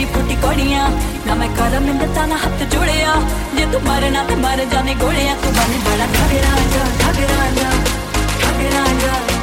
तेरी फुटी कौड़िया ना मैं कलम इन ताना हाथ जोड़िया जे तू मर ना तो मर जाने गोलियाँ तू बन बड़ा ठग राजा ठग राजा ठग राजा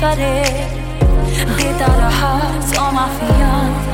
Get out of hearts on my fiance.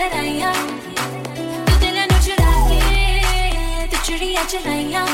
लड़ाइया तू दिल चुराए तू चुड़िया चलाइया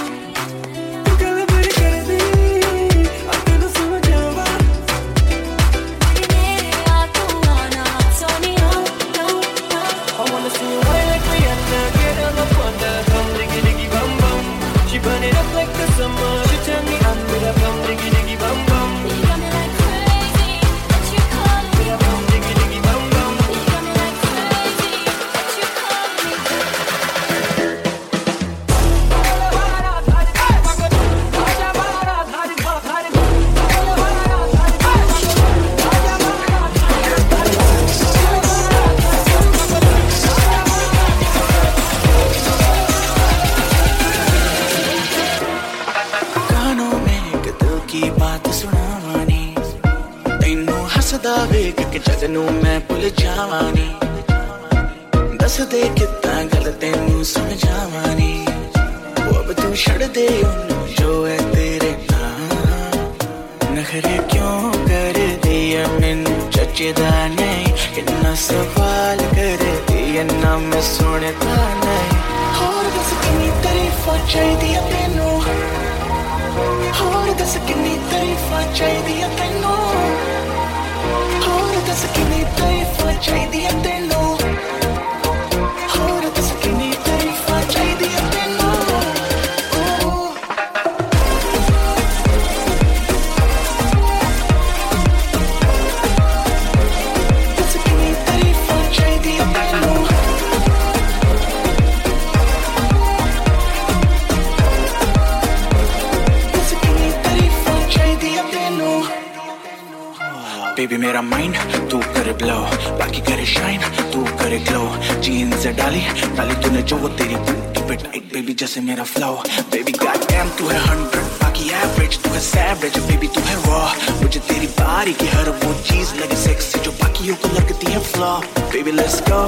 मुझे तेरी बारी की हर वो चीज़ लगी सेक्सी जो बाकियों को लगती है flow baby let's go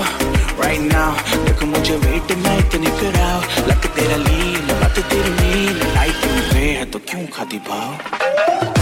right now देखो मुझे वेट मैं इतने कराओ. लग तेरा लीन बात तेरी नील लाइफ में है तो क्यों खाती भाव?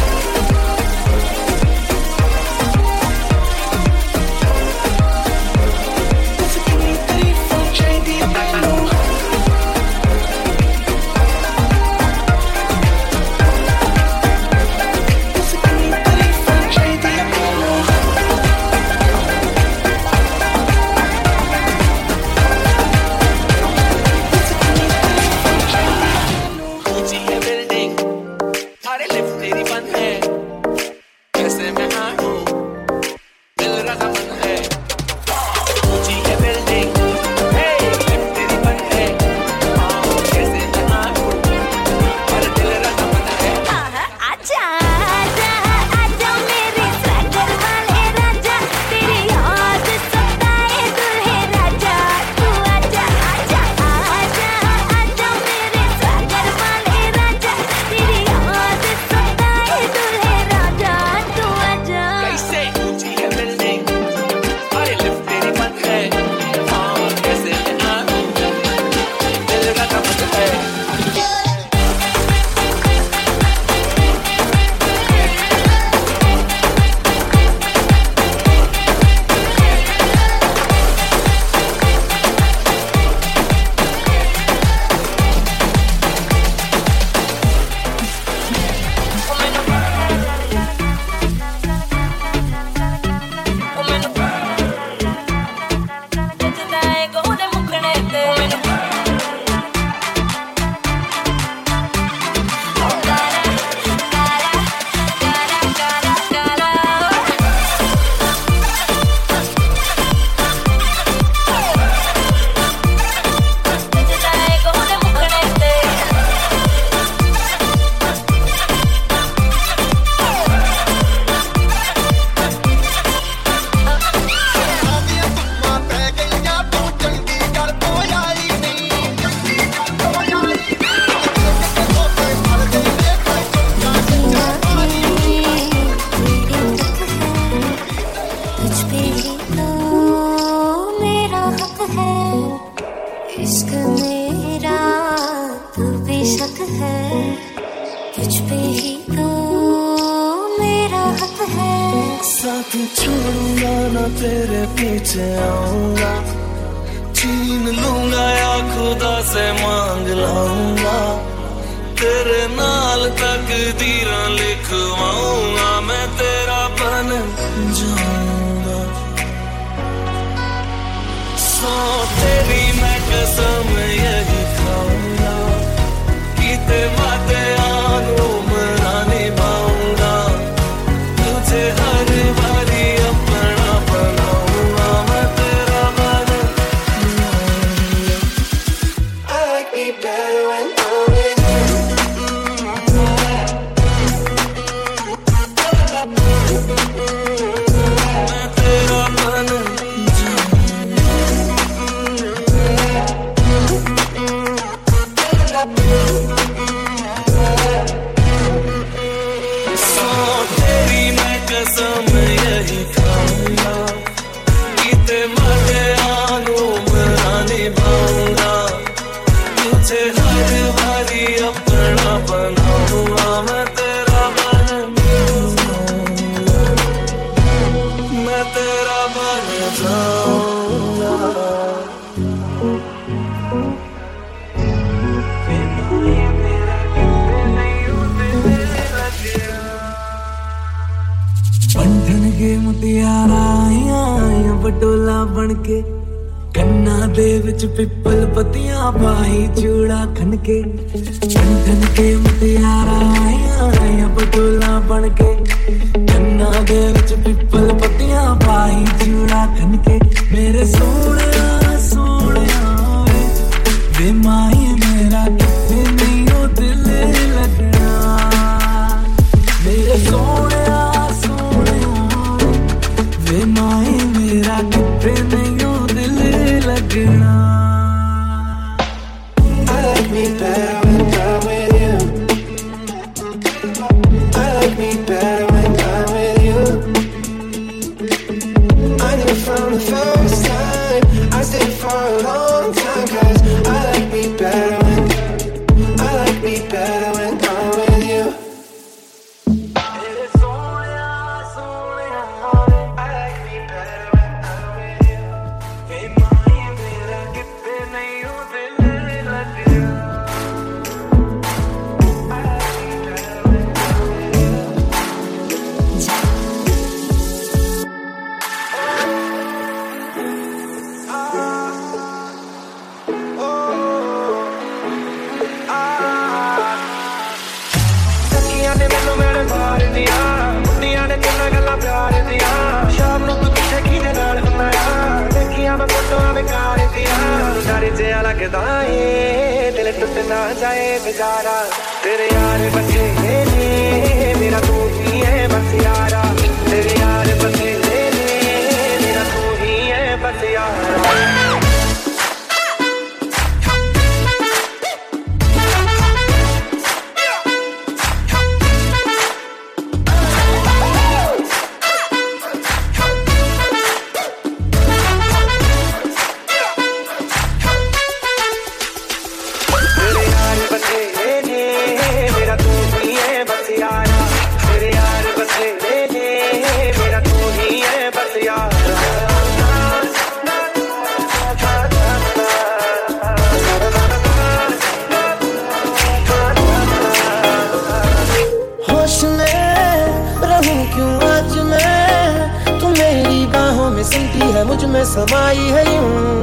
में सिमटी है, मुझमें समाई है यूँ।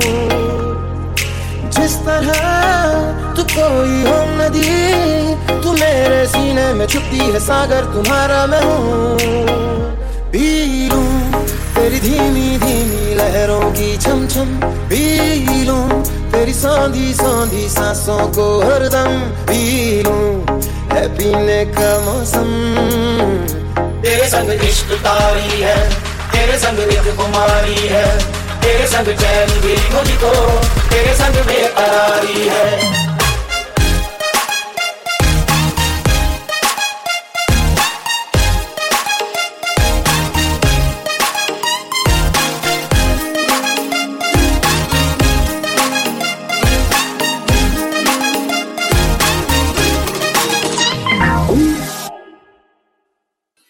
जिस तरह तू कोई हो नदी, तू मेरे सीने में छुपती है, सागर तुम्हारा मैं हूँ। पी लूँ तेरी धीमी धीमी लहरों की छम छम पी लूँ तेरी सौंधी सौंधी सांसों को हरदम पी लूँ है पीने का मौसम। तेरे संग इश्क तारी है तेरे संग एक कुमारी है। तेरे संग चैन भी मुझको, तेरे संग बेकरारी है।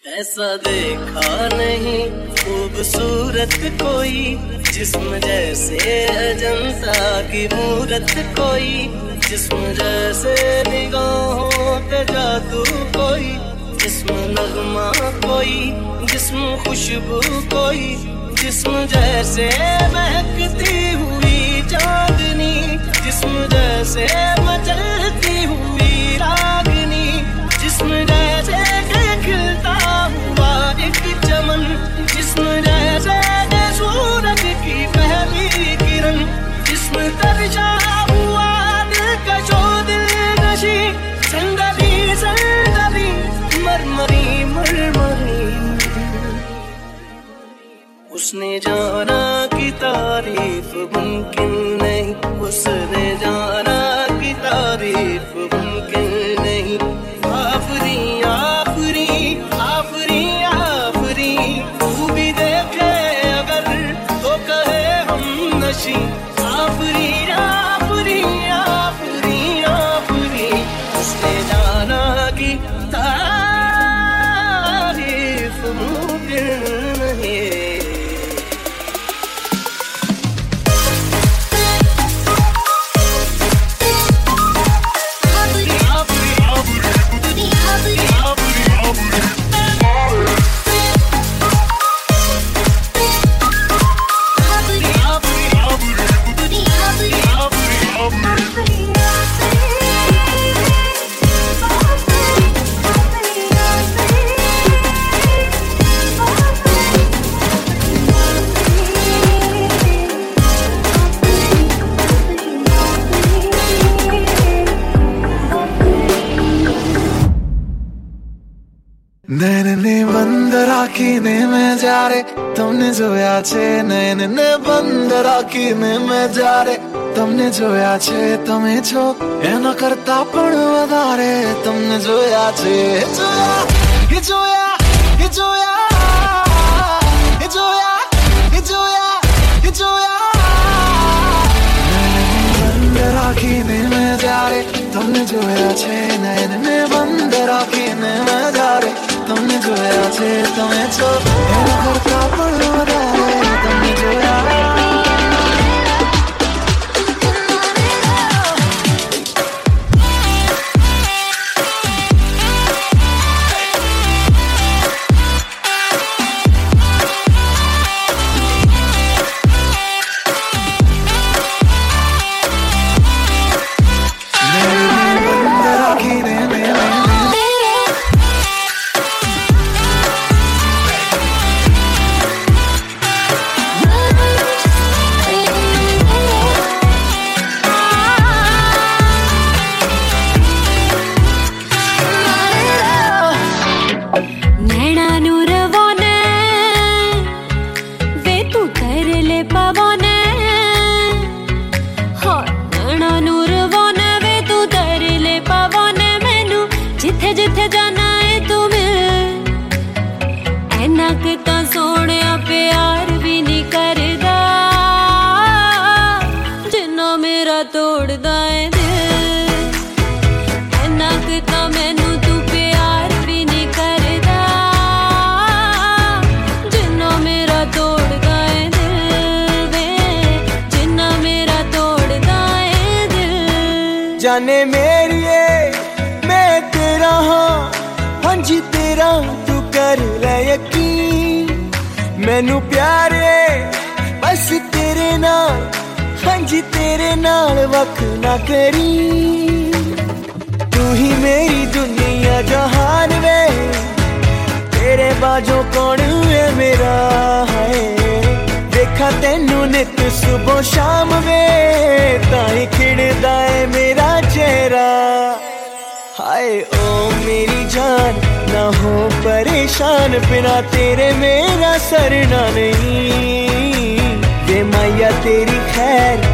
ऐसा देखा नहीं खूबसूरत कोई, जिस्म जैसे अजंता की मूरत कोई, जिस्म जैसे निगाहों पे जादू कोई, जिस्म नगमा कोई, जिस्म खुशबू कोई, जिस्म जैसे महकती हुई चांदनी, जिस्म जैसे मचलती हुई रागनी, जिस्म जैसे खिलता जैसे सूरज की पहली किरण। जिस्म तरजा हुआ दिल नशी। मरमरी मरमरी। उसने जाना की तारीफ़ मुमकिन नहीं। उसने जाना की तारीफ़ નયનને બંધ રાખીને મેં જ્યારે તમને જોયા છે તમે છો એના કરતા પણ વધારે તમને જોયા છે જોયા એ જોયા એ જોયા એ જોયા એ જોયા એ જોયા બંધ રાખીને મેં જ્યારે તમને જોયા છે નયનને બંધ રાખીને મેં જ્યારે તમને જોયા છે તમે છો એના કરતા પણ વધારે ਮੇਰਾ ਤੋੜਦਾ ਏ ਦਿਲ ਐਨਾ ਕਿ ਤਾਂ ਮੈਨੂੰ ਤੂੰ ਪਿਆਰ ਵੀ ਨਹੀਂ ਕਰਦਾ ਜਿੰਨਾ ਮੇਰਾ ਤੋੜਦਾ ਏ ਦਿਲ ਵੇ ਜਿੰਨਾ ਮੇਰਾ ਤੋੜਦਾ ਏ ਦਿਲ ਜਾਣੇ ਮੇਰੀਏ ਮੈਂ ਤੇਰਾ ਹਾਂ ਹਾਂਜੀ ਤੇਰਾ ਤੂੰ ਕਰ ਲੈ ਯਕੀਨ ਮੈਨੂੰ ਪਿਆਰ हाँ जी तेरे नाल वख ना करी तू ही मेरी दुनिया जहान वे तेरे बाजों कौन है मेरा है देखा तेनू नित सुबह शाम वे ताई खिड़दा है मेरा चेहरा हाय ओ मेरी जान ना हो परेशान बिना तेरे मेरा सरना नहीं वे मैया, तेरी खैर।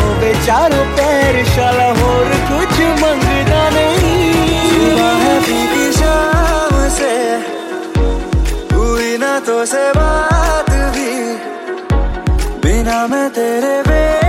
हो गए चारों पैर, शाला होर कुछ मंगता नहीं। है शाम से ना तो से बात भी। बिना मैं तेरे बेमजा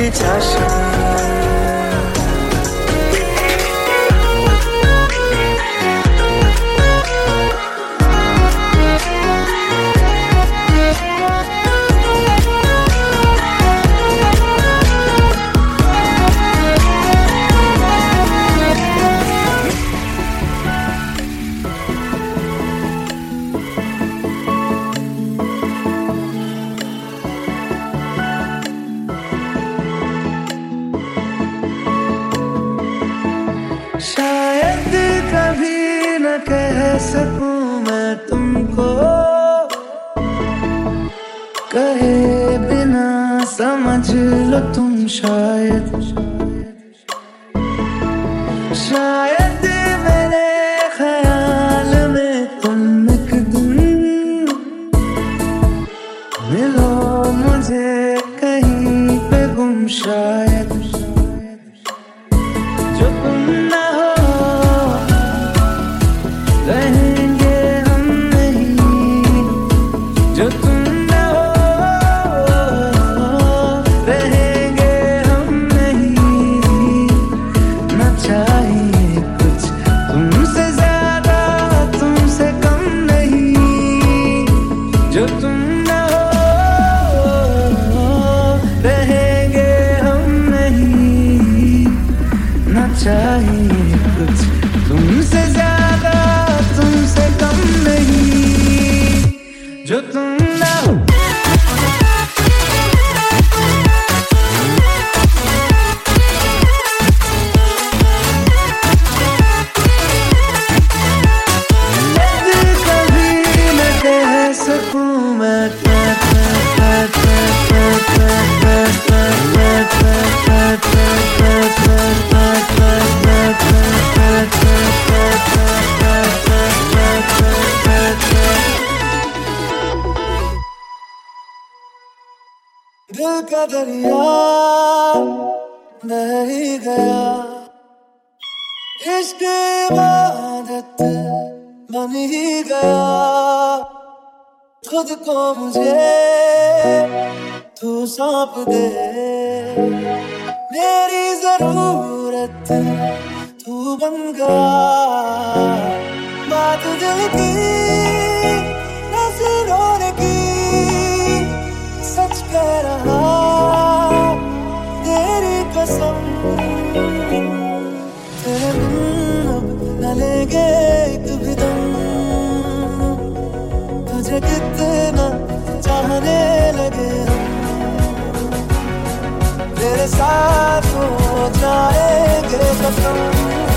你家乡。इश्क इबादत बन ही गया खुद को मुझे तू सौंप दे मेरी ज़रूरत तू बन गया बात दिल की साथ हो जाएँगे कसम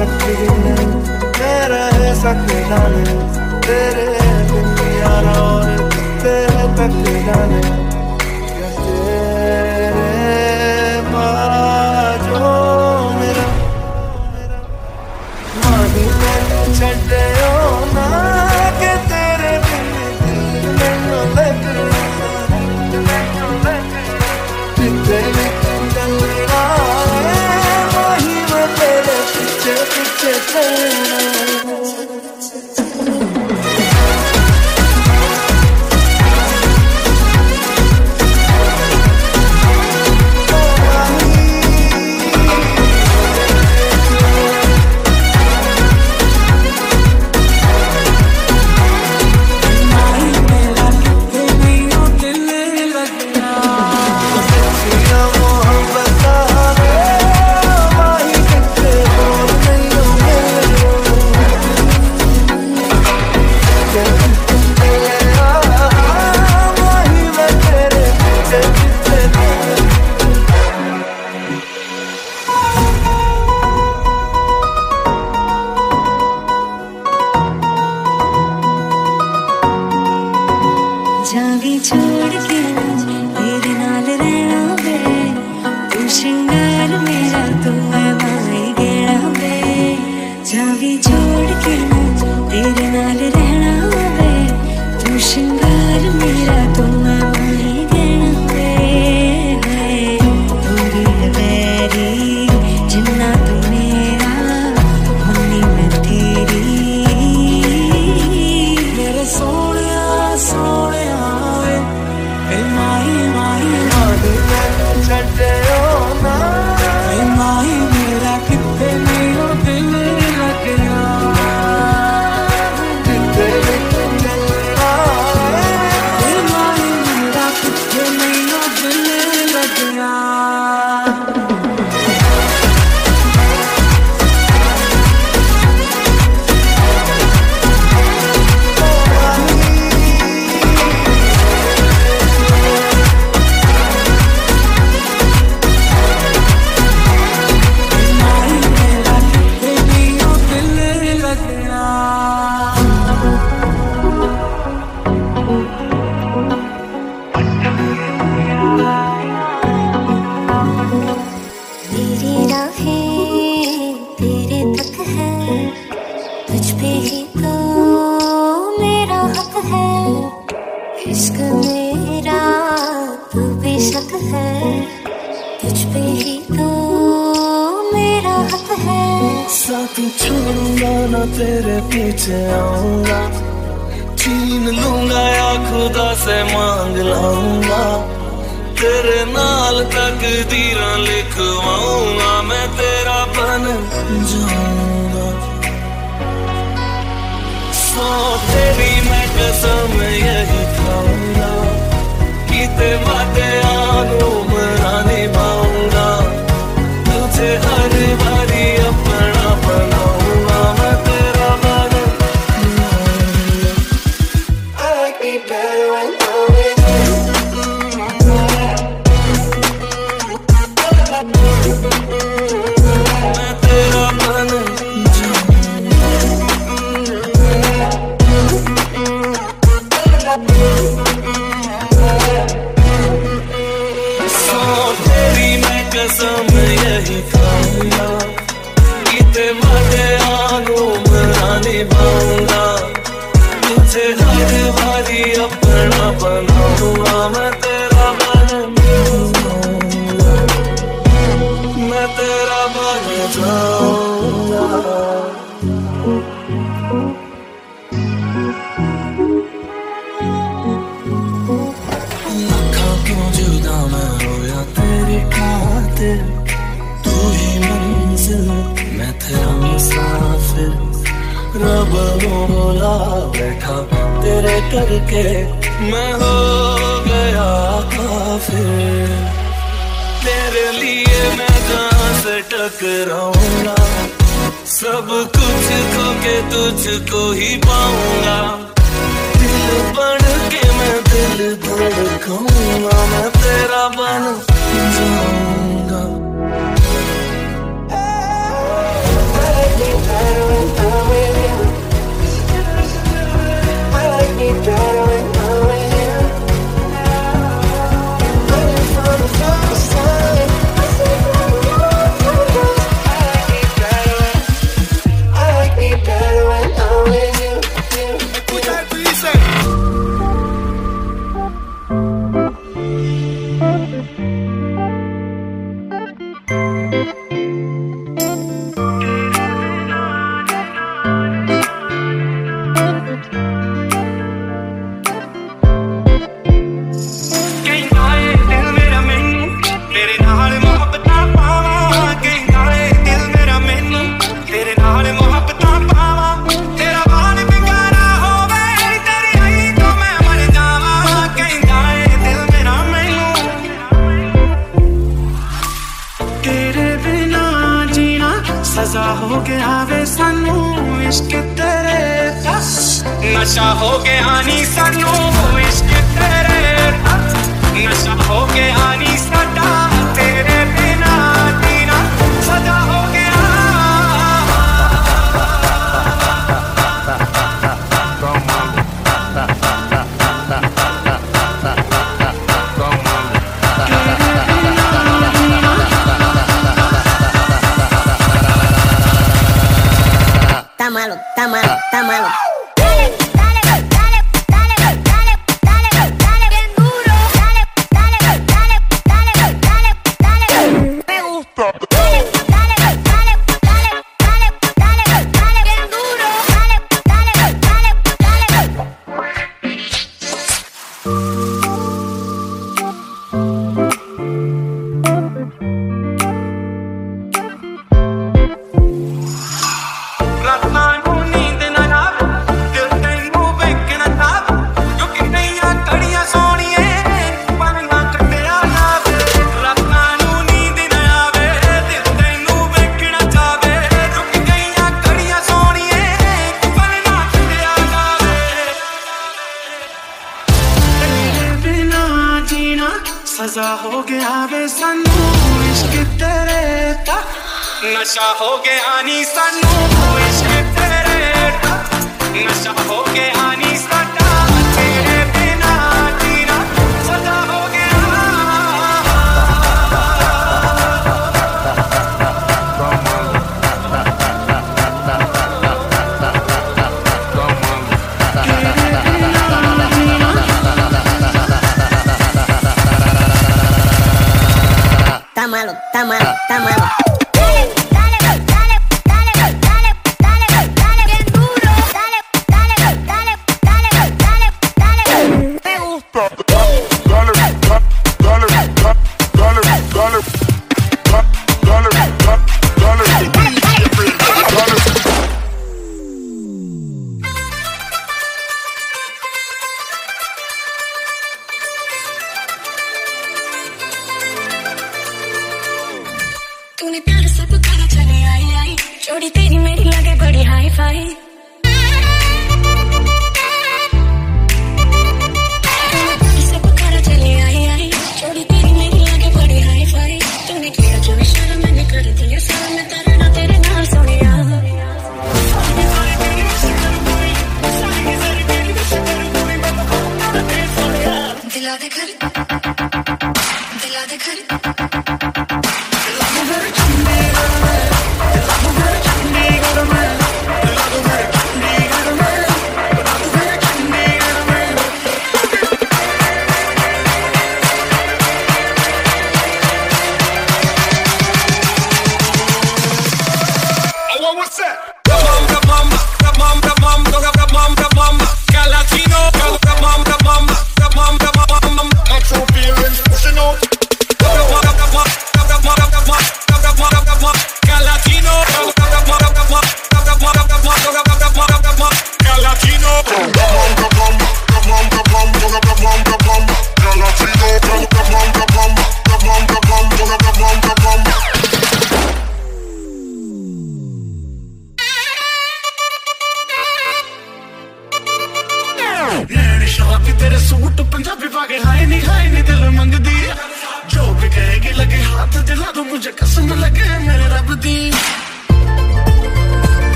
सकी न मैं रह तेरे यारा और तेरे तक जाने छो मेरा मानी छो her. रोला बैठा तेरे करके मैं हो गया काफिर तेरे लिए मैं जहाँ से टकराऊँगा सब कुछ खो के तुझको ही पाऊँगा दिल पढ़ के मैं दिल धड़काऊँगा मैं तेरा बन जाऊँगा I'm Better. सानू इश्क तेरे नशा हो गया नी सानू इश्क तेरे नशा हो गया नी Ah. está malo.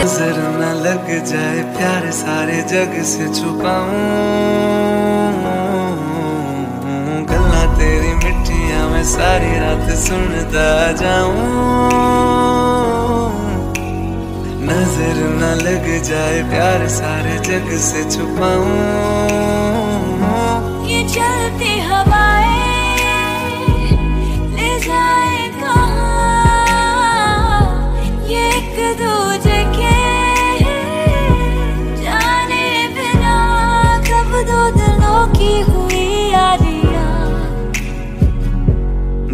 नज़र न लग जाए प्यार सारे जग से छुपाऊं। गल्ला तेरी मिठिया मैं सारी रात सुनता जाऊँ। नज़र न लग जाए प्यार सारे जग से छुपाऊं।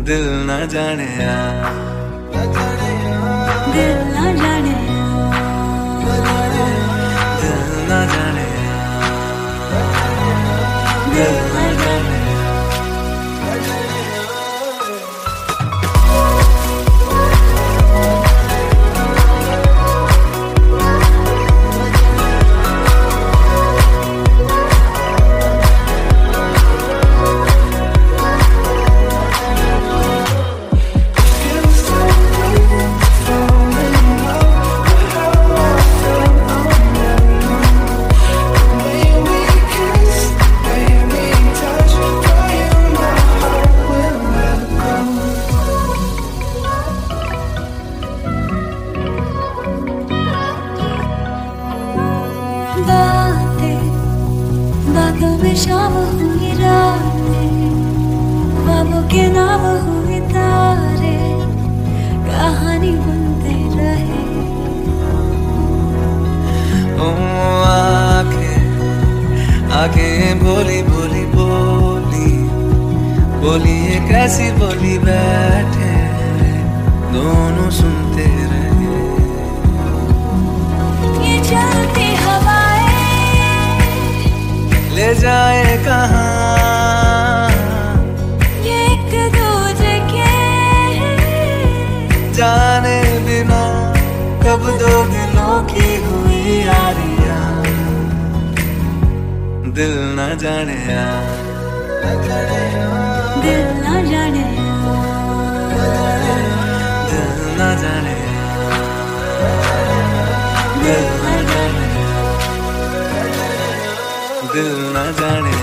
दिल ना जाने यार दिल ना जाने दिल ना जाने दिल न जाने दिल न जाने दिल जाने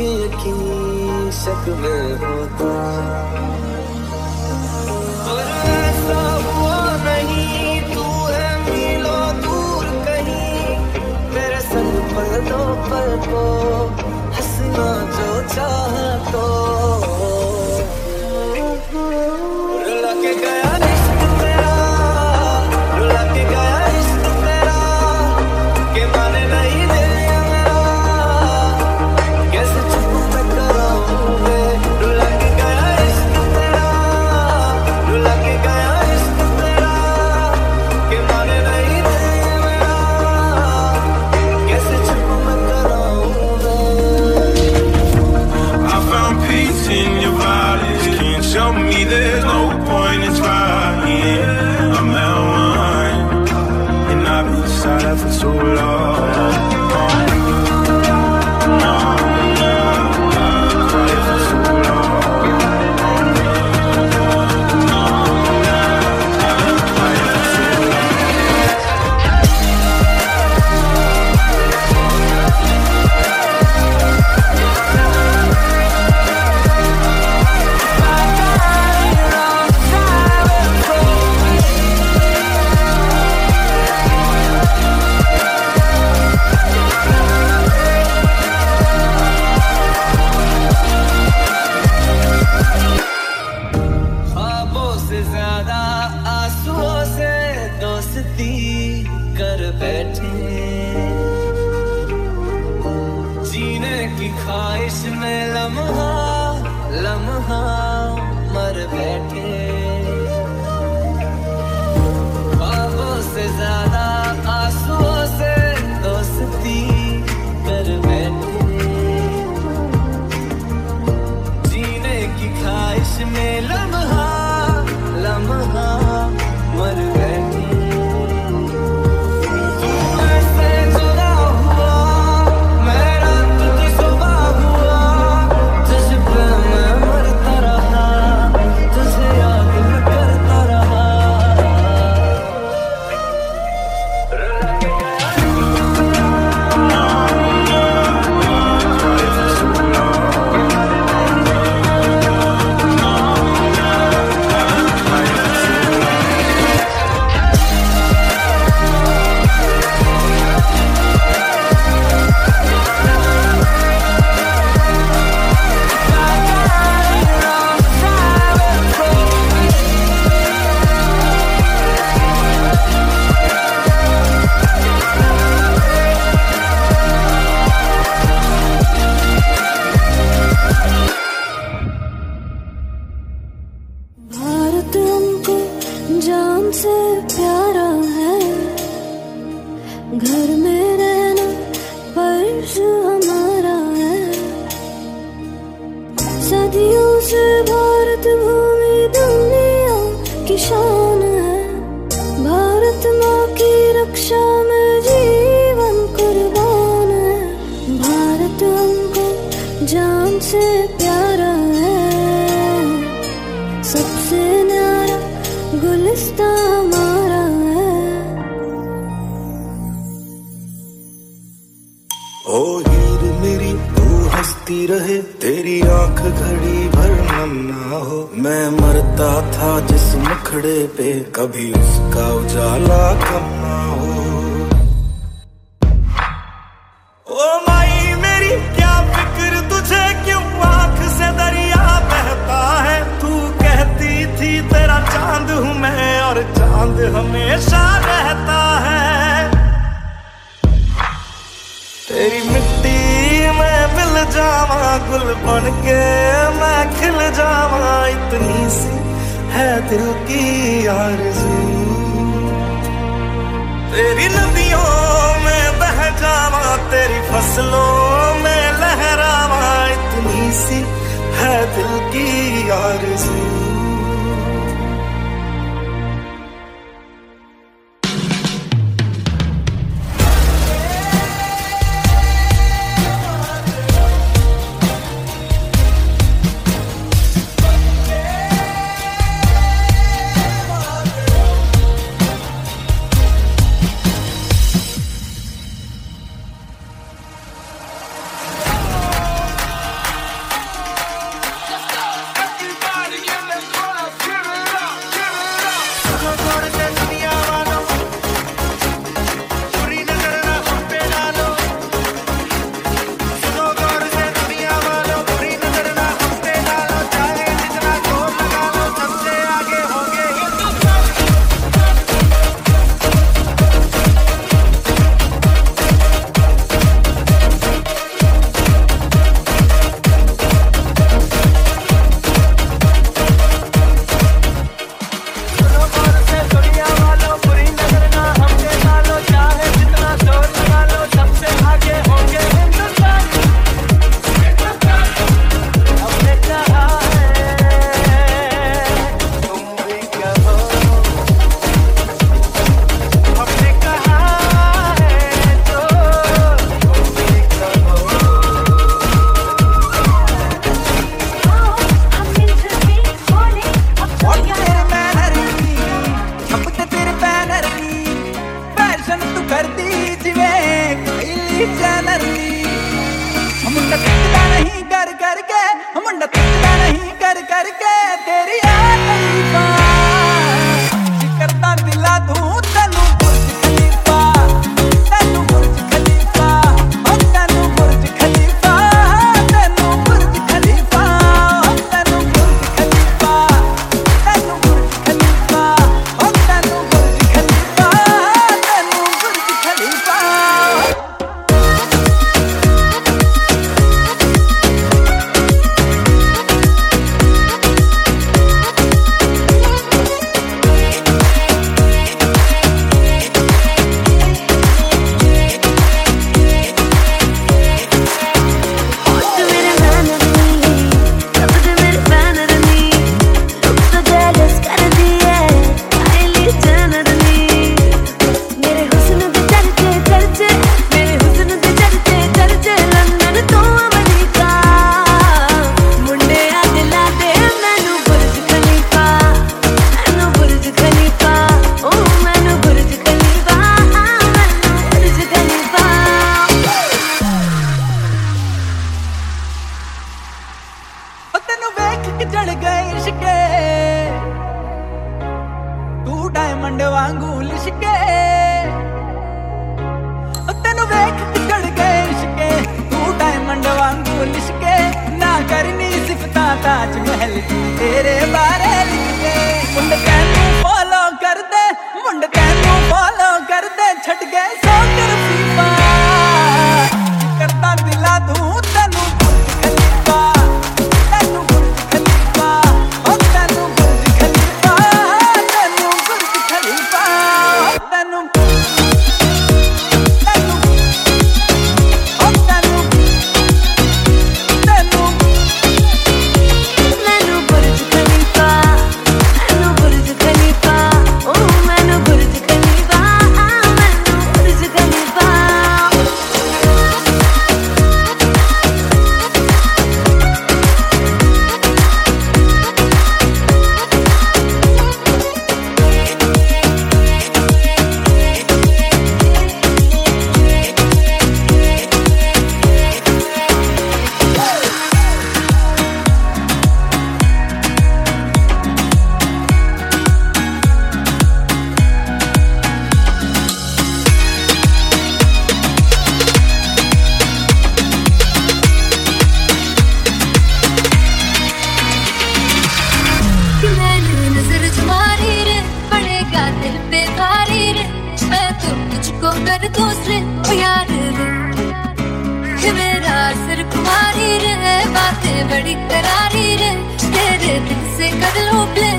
के यकीन शक में होता पर ऐसा हुआ नहीं, तू है मिलो दूर पल दो पल को हंसना जो चाह तो। है दिल की आरज़ू। यार दूसरे ओ यार रे मेरा सिर कुमारी रे बातें बड़ी करारी रे तेरे दिल से कर लो प्ले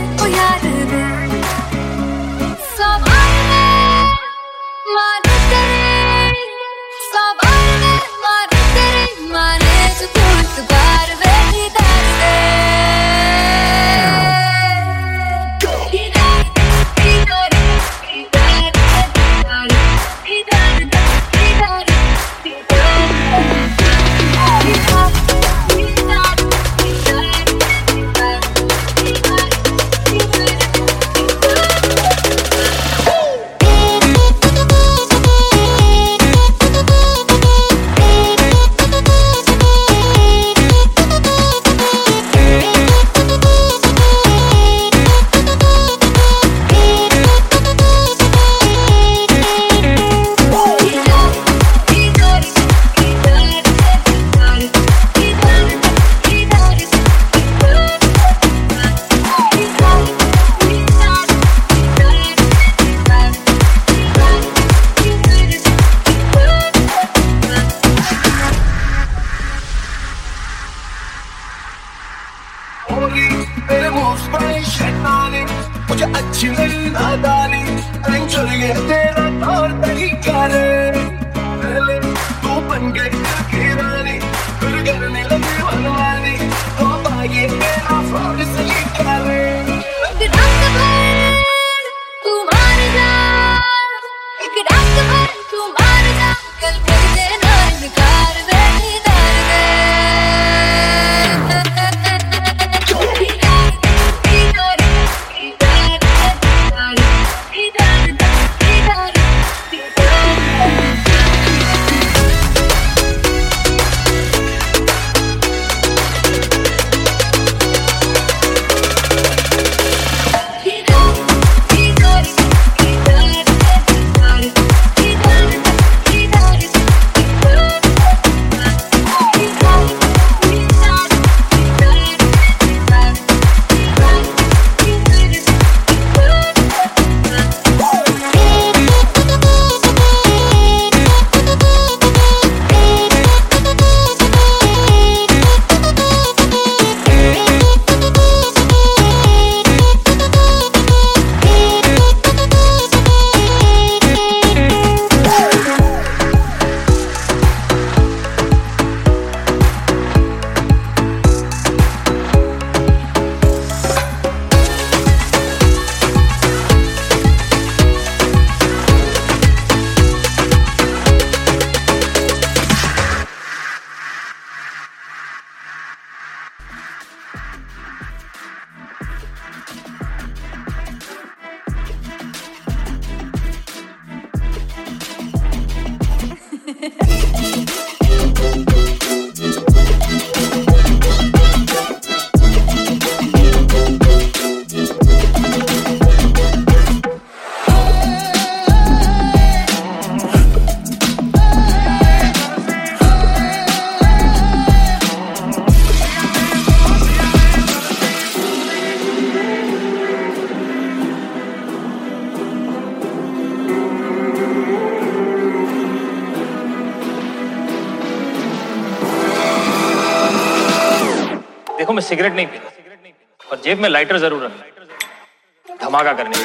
सिगरेट नहीं पीना। और जेब में लाइटर ज़रूर रखना। धमाका करने